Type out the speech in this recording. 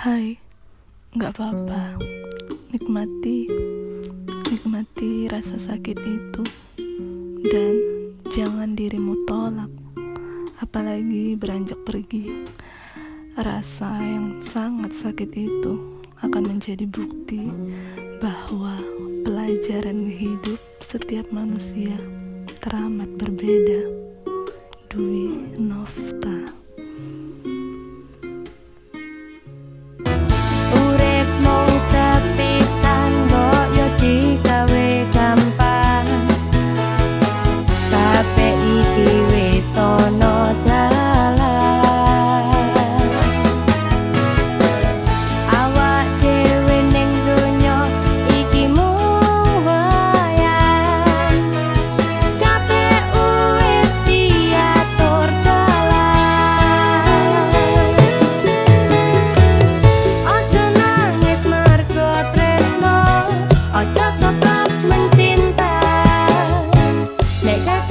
Hai, gak apa-apa. Nikmati, nikmati rasa sakit itu, dan jangan dirimu tolak, apalagi beranjak pergi. Rasa yang sangat sakit itu akan menjadi bukti bahwa pelajaran hidup setiap manusia teramat berbeda. が